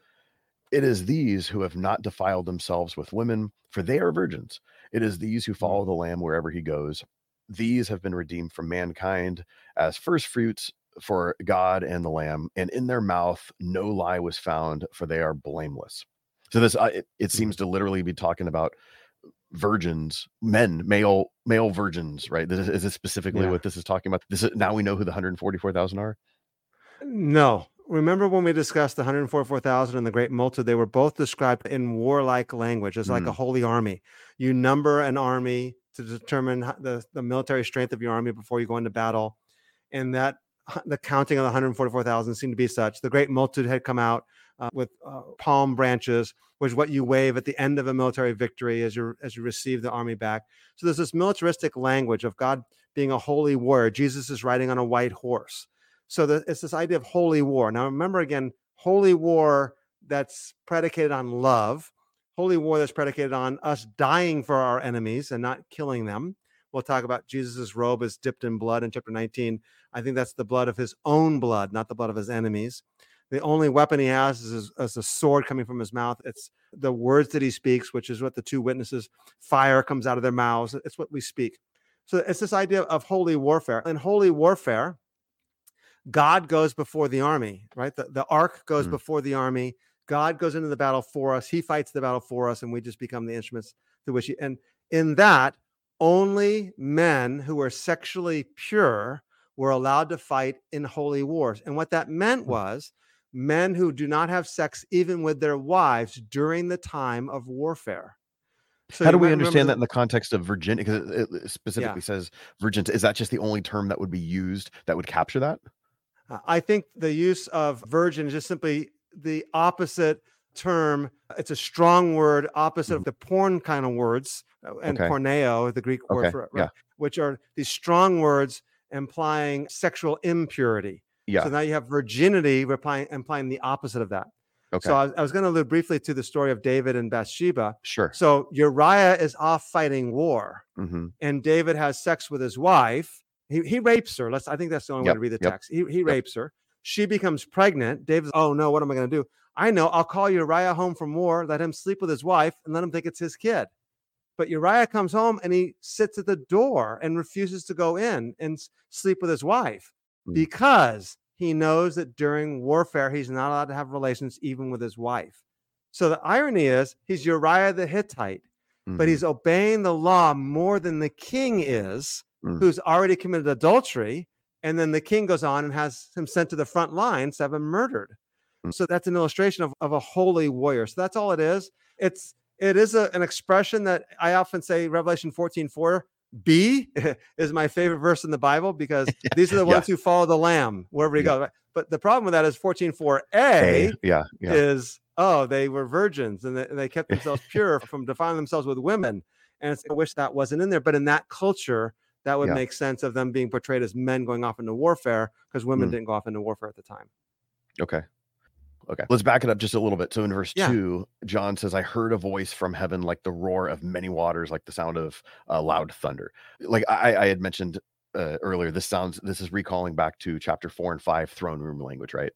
It is these who have not defiled themselves with women, for they are virgins. It is these who follow the Lamb wherever he goes. These have been redeemed from mankind as first fruits for God and the Lamb, and in their mouth no lie was found, for they are blameless. So this uh, it, it seems to literally be talking about virgins, men, male male virgins, right? This is, is this specifically Yeah. what this is talking about? This is now we know who the 144,000 are. No. Remember when we discussed the 144,000 and the great multitude? They were both described in warlike language as like a Mm. holy army. You number an army to determine the, the military strength of your army before you go into battle. And that the counting of the 144,000 seemed to be such. The great multitude had come out uh, with uh, palm branches, which is what you wave at the end of a military victory as you as you receive the army back. So there's this militaristic language of God being a holy warrior. Jesus is riding on a white horse. So the, it's this idea of holy war. Now, remember again, holy war that's predicated on love, holy war that's predicated on us dying for our enemies and not killing them. We'll talk about Jesus's robe is dipped in blood in chapter 19. I think that's the blood of his own blood, not the blood of his enemies. The only weapon he has is, is a sword coming from his mouth. It's the words that he speaks, which is what the two witnesses, fire comes out of their mouths. It's what we speak. So it's this idea of holy warfare. In holy warfare, God goes before the army, right? The, the ark goes Mm. before the army. God goes into the battle for us. He fights the battle for us, and we just become the instruments through which he. And in that, only men who were sexually pure were allowed to fight in holy wars. And what that meant Hmm. was men who do not have sex even with their wives during the time of warfare. So How do we understand that in the context of virginity? Because it it specifically says virgins. Is that just the only term that would be used that would capture that? Uh, I think the use of virgin is just simply the opposite term. It's a strong word, opposite of the porn kind of words, uh, and Mm-hmm. Okay. porneo, the Greek word Okay, for it, yeah. which are these strong words implying sexual impurity. Yeah. So now you have virginity replying, implying the opposite of that. okay. So I, was- I was going to allude briefly to the story of David and Bathsheba. sure. So Uriah is off fighting war hmm and David has sex with his wife. He, he rapes her. Let's I think that's the only way to read the yep, text. He, he rapes her. She becomes pregnant. David's, oh no, what am I going to do? I know. I'll call Uriah home from war, let him sleep with his wife, and let him think it's his kid. But Uriah comes home and he sits at the door and refuses to go in and sleep with his wife. Because he knows that during warfare, he's not allowed to have relations even with his wife. So the irony is he's Uriah the Hittite but mhm, he's obeying the law more than the king is, Mm. who's already committed adultery. And then the king goes on and has him sent to the front lines to have him murdered. Mm. So that's an illustration of, of a holy warrior. So that's all it is. It's it is a, an expression that I often say Revelation 14 4 B is my favorite verse in the Bible because these are the Yeah. ones who follow the lamb wherever he Yeah. goes. But the problem with that is 14 4 A yeah. Yeah. is oh they were virgins and they, they kept themselves pure from defiling themselves with women and it's, i wish that wasn't in there but in that culture that would Yeah. make sense of them being portrayed as men going off into warfare because women Mm. didn't go off into warfare at the time Okay. Okay. Let's back it up just a little bit. So in verse Yeah. two, John says, I heard a voice from heaven like the roar of many waters, like the sound of uh, loud thunder. Like I, I had mentioned uh, earlier, this sounds, this is recalling back to chapter four and five throne room language, right?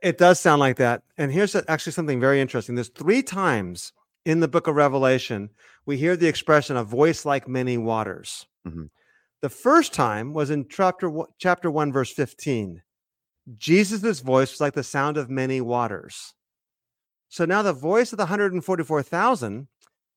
it does sound like that and here's actually something very interesting there's three times in the book of revelation we hear the expression a voice like many waters Mhm. the first time was in chapter chapter 1 verse 15 jesus' voice was like the sound of many waters so now the voice of the 144000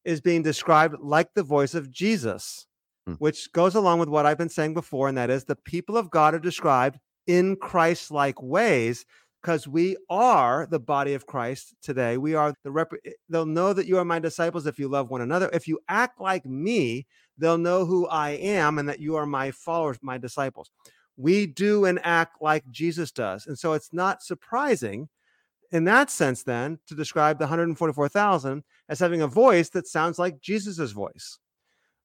is being described like the voice of jesus Hmm. which goes along with what i've been saying before and that is the people of god are described in christ-like ways because we are the body of Christ today. We are the rep. They'll know that you are my disciples if you love one another. If you act like me, they'll know who I am and that you are my followers, my disciples. We do and act like Jesus does. And so it's not surprising in that sense, then, to describe the 144,000 as having a voice that sounds like Jesus's voice.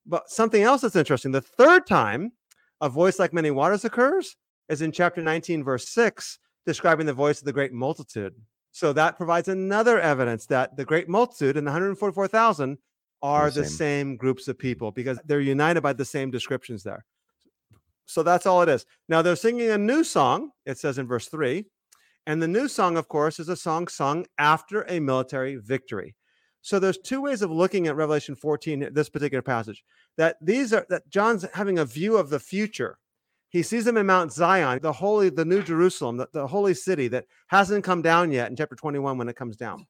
But something else that's interesting the third time a voice like many waters occurs is in chapter 19, verse 6, describing the voice of the great multitude. So that provides another evidence that the great multitude and the 144,000 are the the same. same groups of people because they're united by the same descriptions there. So that's all it is. Now they're singing a new song, it says in verse 3. And the new song, of course, is a song sung after a military victory. So there's two ways of looking at Revelation 14, this particular passage. That these are that John's having a view of the future. He sees them in Mount Zion, the holy, the new Jerusalem, the, the holy city that hasn't come down yet in chapter 21 when it comes down.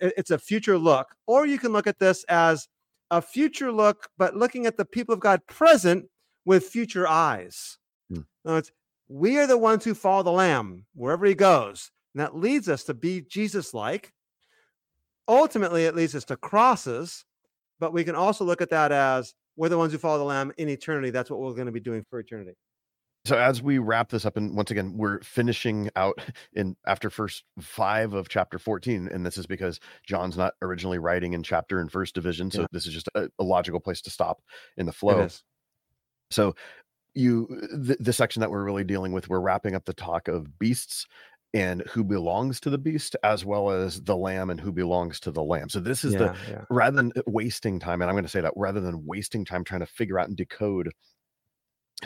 It- it's a future look. Or you can look at this as a future look, but looking at the people of God present with future eyes. Hmm. Other words, we are the ones who follow the Lamb wherever he goes. And that leads us to be Jesus like. Ultimately, it leads us to crosses, but we can also look at that as we're the ones who follow the Lamb in eternity. That's what we're going to be doing for eternity. So as we wrap this up, and once again, we're finishing out in after first five of chapter 14, and this is because John's not originally writing in chapter and first division, so Yeah. this is just a, a logical place to stop in the It flow. So you the, the section that we're really dealing with, we're wrapping up the talk of beasts and who belongs to the beast, as well as the lamb and who belongs to the lamb. So this is the Yeah, yeah. rather than wasting time, and I'm going to say that rather than wasting time trying to figure out and decode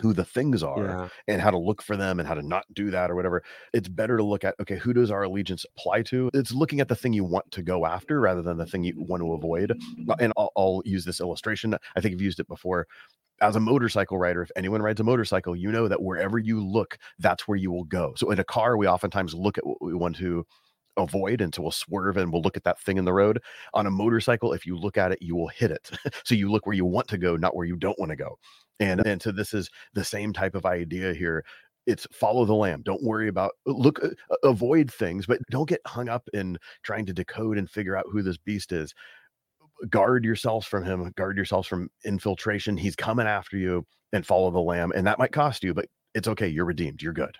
who the things are Yeah. and how to look for them and how to not do that or whatever, it's better to look at okay, who does our allegiance apply to? It's looking at the thing you want to go after rather than the thing you want to avoid. Uh, And I'll, I'll use this illustration. I think I've used it before. As a motorcycle rider, if anyone rides a motorcycle, you know that wherever you look, that's where you will go. So in a car, we oftentimes look at what we want to avoid and so we'll swerve and we'll look at that thing in the road. On a motorcycle if you look at it you will hit it. So you look where you want to go not where you don't want to go. And and so this is the same type of idea here. It's follow the lamb. Don't worry about look uh, avoid things but don't get hung up in trying to decode and figure out who this beast is guard yourselves from him guard yourselves from infiltration he's coming after you and follow the lamb and that might cost you but it's okay you're redeemed you're good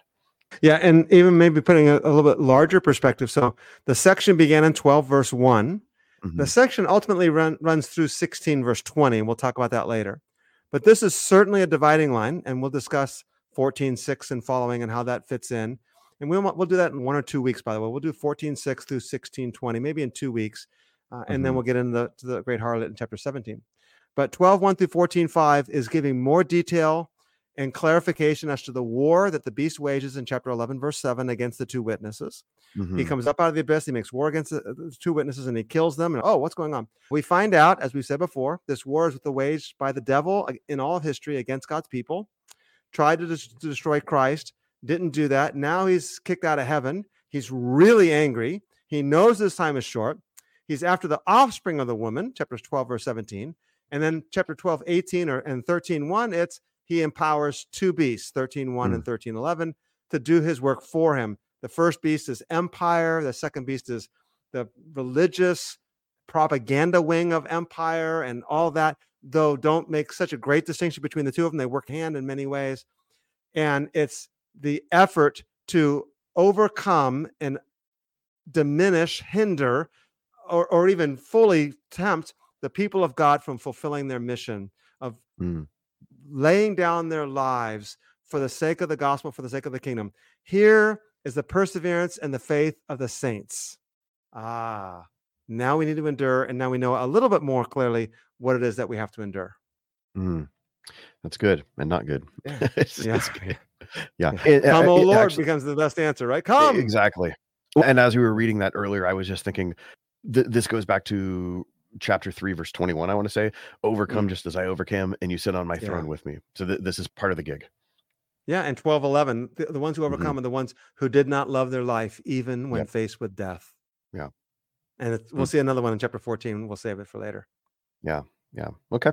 Yeah, and even maybe putting a, a little bit larger perspective. So the section began in 12, verse one The Mhm. section ultimately run, runs through 16, verse 20, and we'll talk about that later. But this is certainly a dividing line, and we'll discuss 14, 6 and following and how that fits in. And we'll, we'll do that in one or two weeks, by the way. We'll do 14, 6 through 16, 20, maybe in two weeks. Uh, and then Mhm. we'll get into the, to the great harlot in chapter 17. But 12, 1 through 14, 5 is giving more detail and clarification as to the war that the beast wages in chapter 11, verse 7 against the two witnesses. He Mhm. comes up out of the abyss. He makes war against the, the two witnesses and he kills them. And oh, what's going on? We find out, as we said before, this war is with the waged by the devil in all of history against God's people. Tried to, des- to destroy Christ, didn't do that. Now he's kicked out of heaven. He's really angry. He knows this time is short. He's after the offspring of the woman, chapters 12, verse 17. And then chapter 12, 18 or and 13, 1, it's he empowers two beasts, 13, 1 and hmm. 13, 11, to do his work for him. The first beast is empire. The second beast is the religious propaganda wing of empire and all that, though don't make such a great distinction between the two of them. They work hand in many ways. And it's the effort to overcome and diminish, hinder, or, or even fully tempt the people of God from fulfilling their mission of Mm. laying down their lives for the sake of the gospel, for the sake of the kingdom. Here is the perseverance and the faith of the saints. Ah, now we need to endure, and now we know a little bit more clearly what it is that we have to endure. Mm. That's good and not good. Yeah. It's- Yeah. it's good. Yeah. Yeah. And, uh, Come, O it Lord, actually- becomes the best answer, right? Come. Exactly. And as we were reading that earlier, I was just thinking th- this goes back to chapter 3 verse 21 i want to say overcome just as i overcame and you sit on my Mm. Yeah. throne with me so th- this is part of the gig Yeah, and 12, 11, the, the ones who Mhm. overcome are the ones who did not love their life, even when Yep. faced with death. Yeah. And it's, we'll Mm. see another one in chapter 14. We'll save it for later. yeah Yeah. okay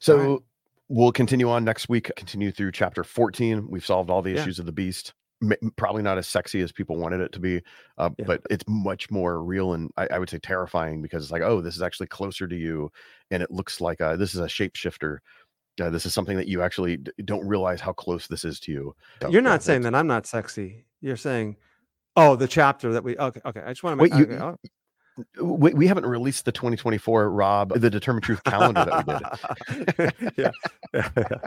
so we'll continue on next week continue through chapter 14 we've solved all the Yeah. issues of the beast probably not as sexy as people wanted it to be uh, Yeah. but it's much more real and I, I would say terrifying because it's like oh this is actually closer to you and it looks like uh this is a shapeshifter uh, this is something that you actually d- don't realize how close this is to you So, You're yeah, not saying that I'm not sexy. You're saying, oh, the chapter that we, okay, okay. I just want to Wait, make, you- okay, oh, We, we haven't released the 2024 Rob the Determine Truth calendar that we did. yeah. yeah.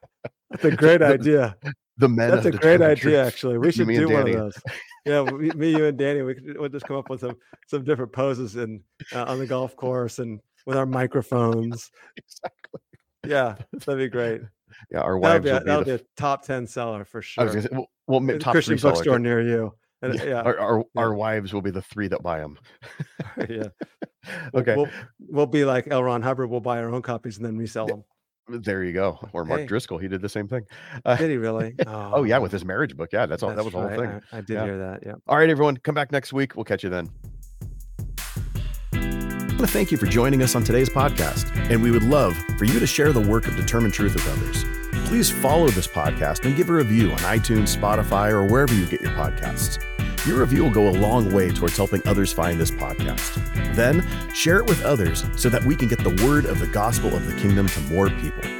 That's a great idea. The men. That's a great idea. Actually, we should do one of those. Yeah, me, me, you, and Danny. We could we'll just come up with some some different poses and uh, on the golf course and with our microphones. exactly. Yeah, that'd be great. Yeah, our wives. That'll, be, that'll be, a top ten seller for sure. Say, well, well top Christian bookstore near you. And, yeah, yeah. Our, our, yeah. our, wives will be the three that buy them. yeah. okay. We'll, we'll be like L. Ron Hubbard. We'll buy our own copies and then resell them. There you go. Or Mark hey. Driscoll, he did the same thing. Uh, did he really? Oh. oh. yeah, with his marriage book. Yeah, that's all. That's that was the whole thing. I, I did yeah. hear that. Yeah. All right, everyone, come back next week. We'll catch you then. I want to thank you for joining us on today's podcast, and we would love for you to share the work of Determine Truth with others. Please follow this podcast and give a review on iTunes, Spotify, or wherever you get your podcasts. Your review will go a long way towards helping others find this podcast. Then share it with others so that we can get the word of the gospel of the kingdom to more people.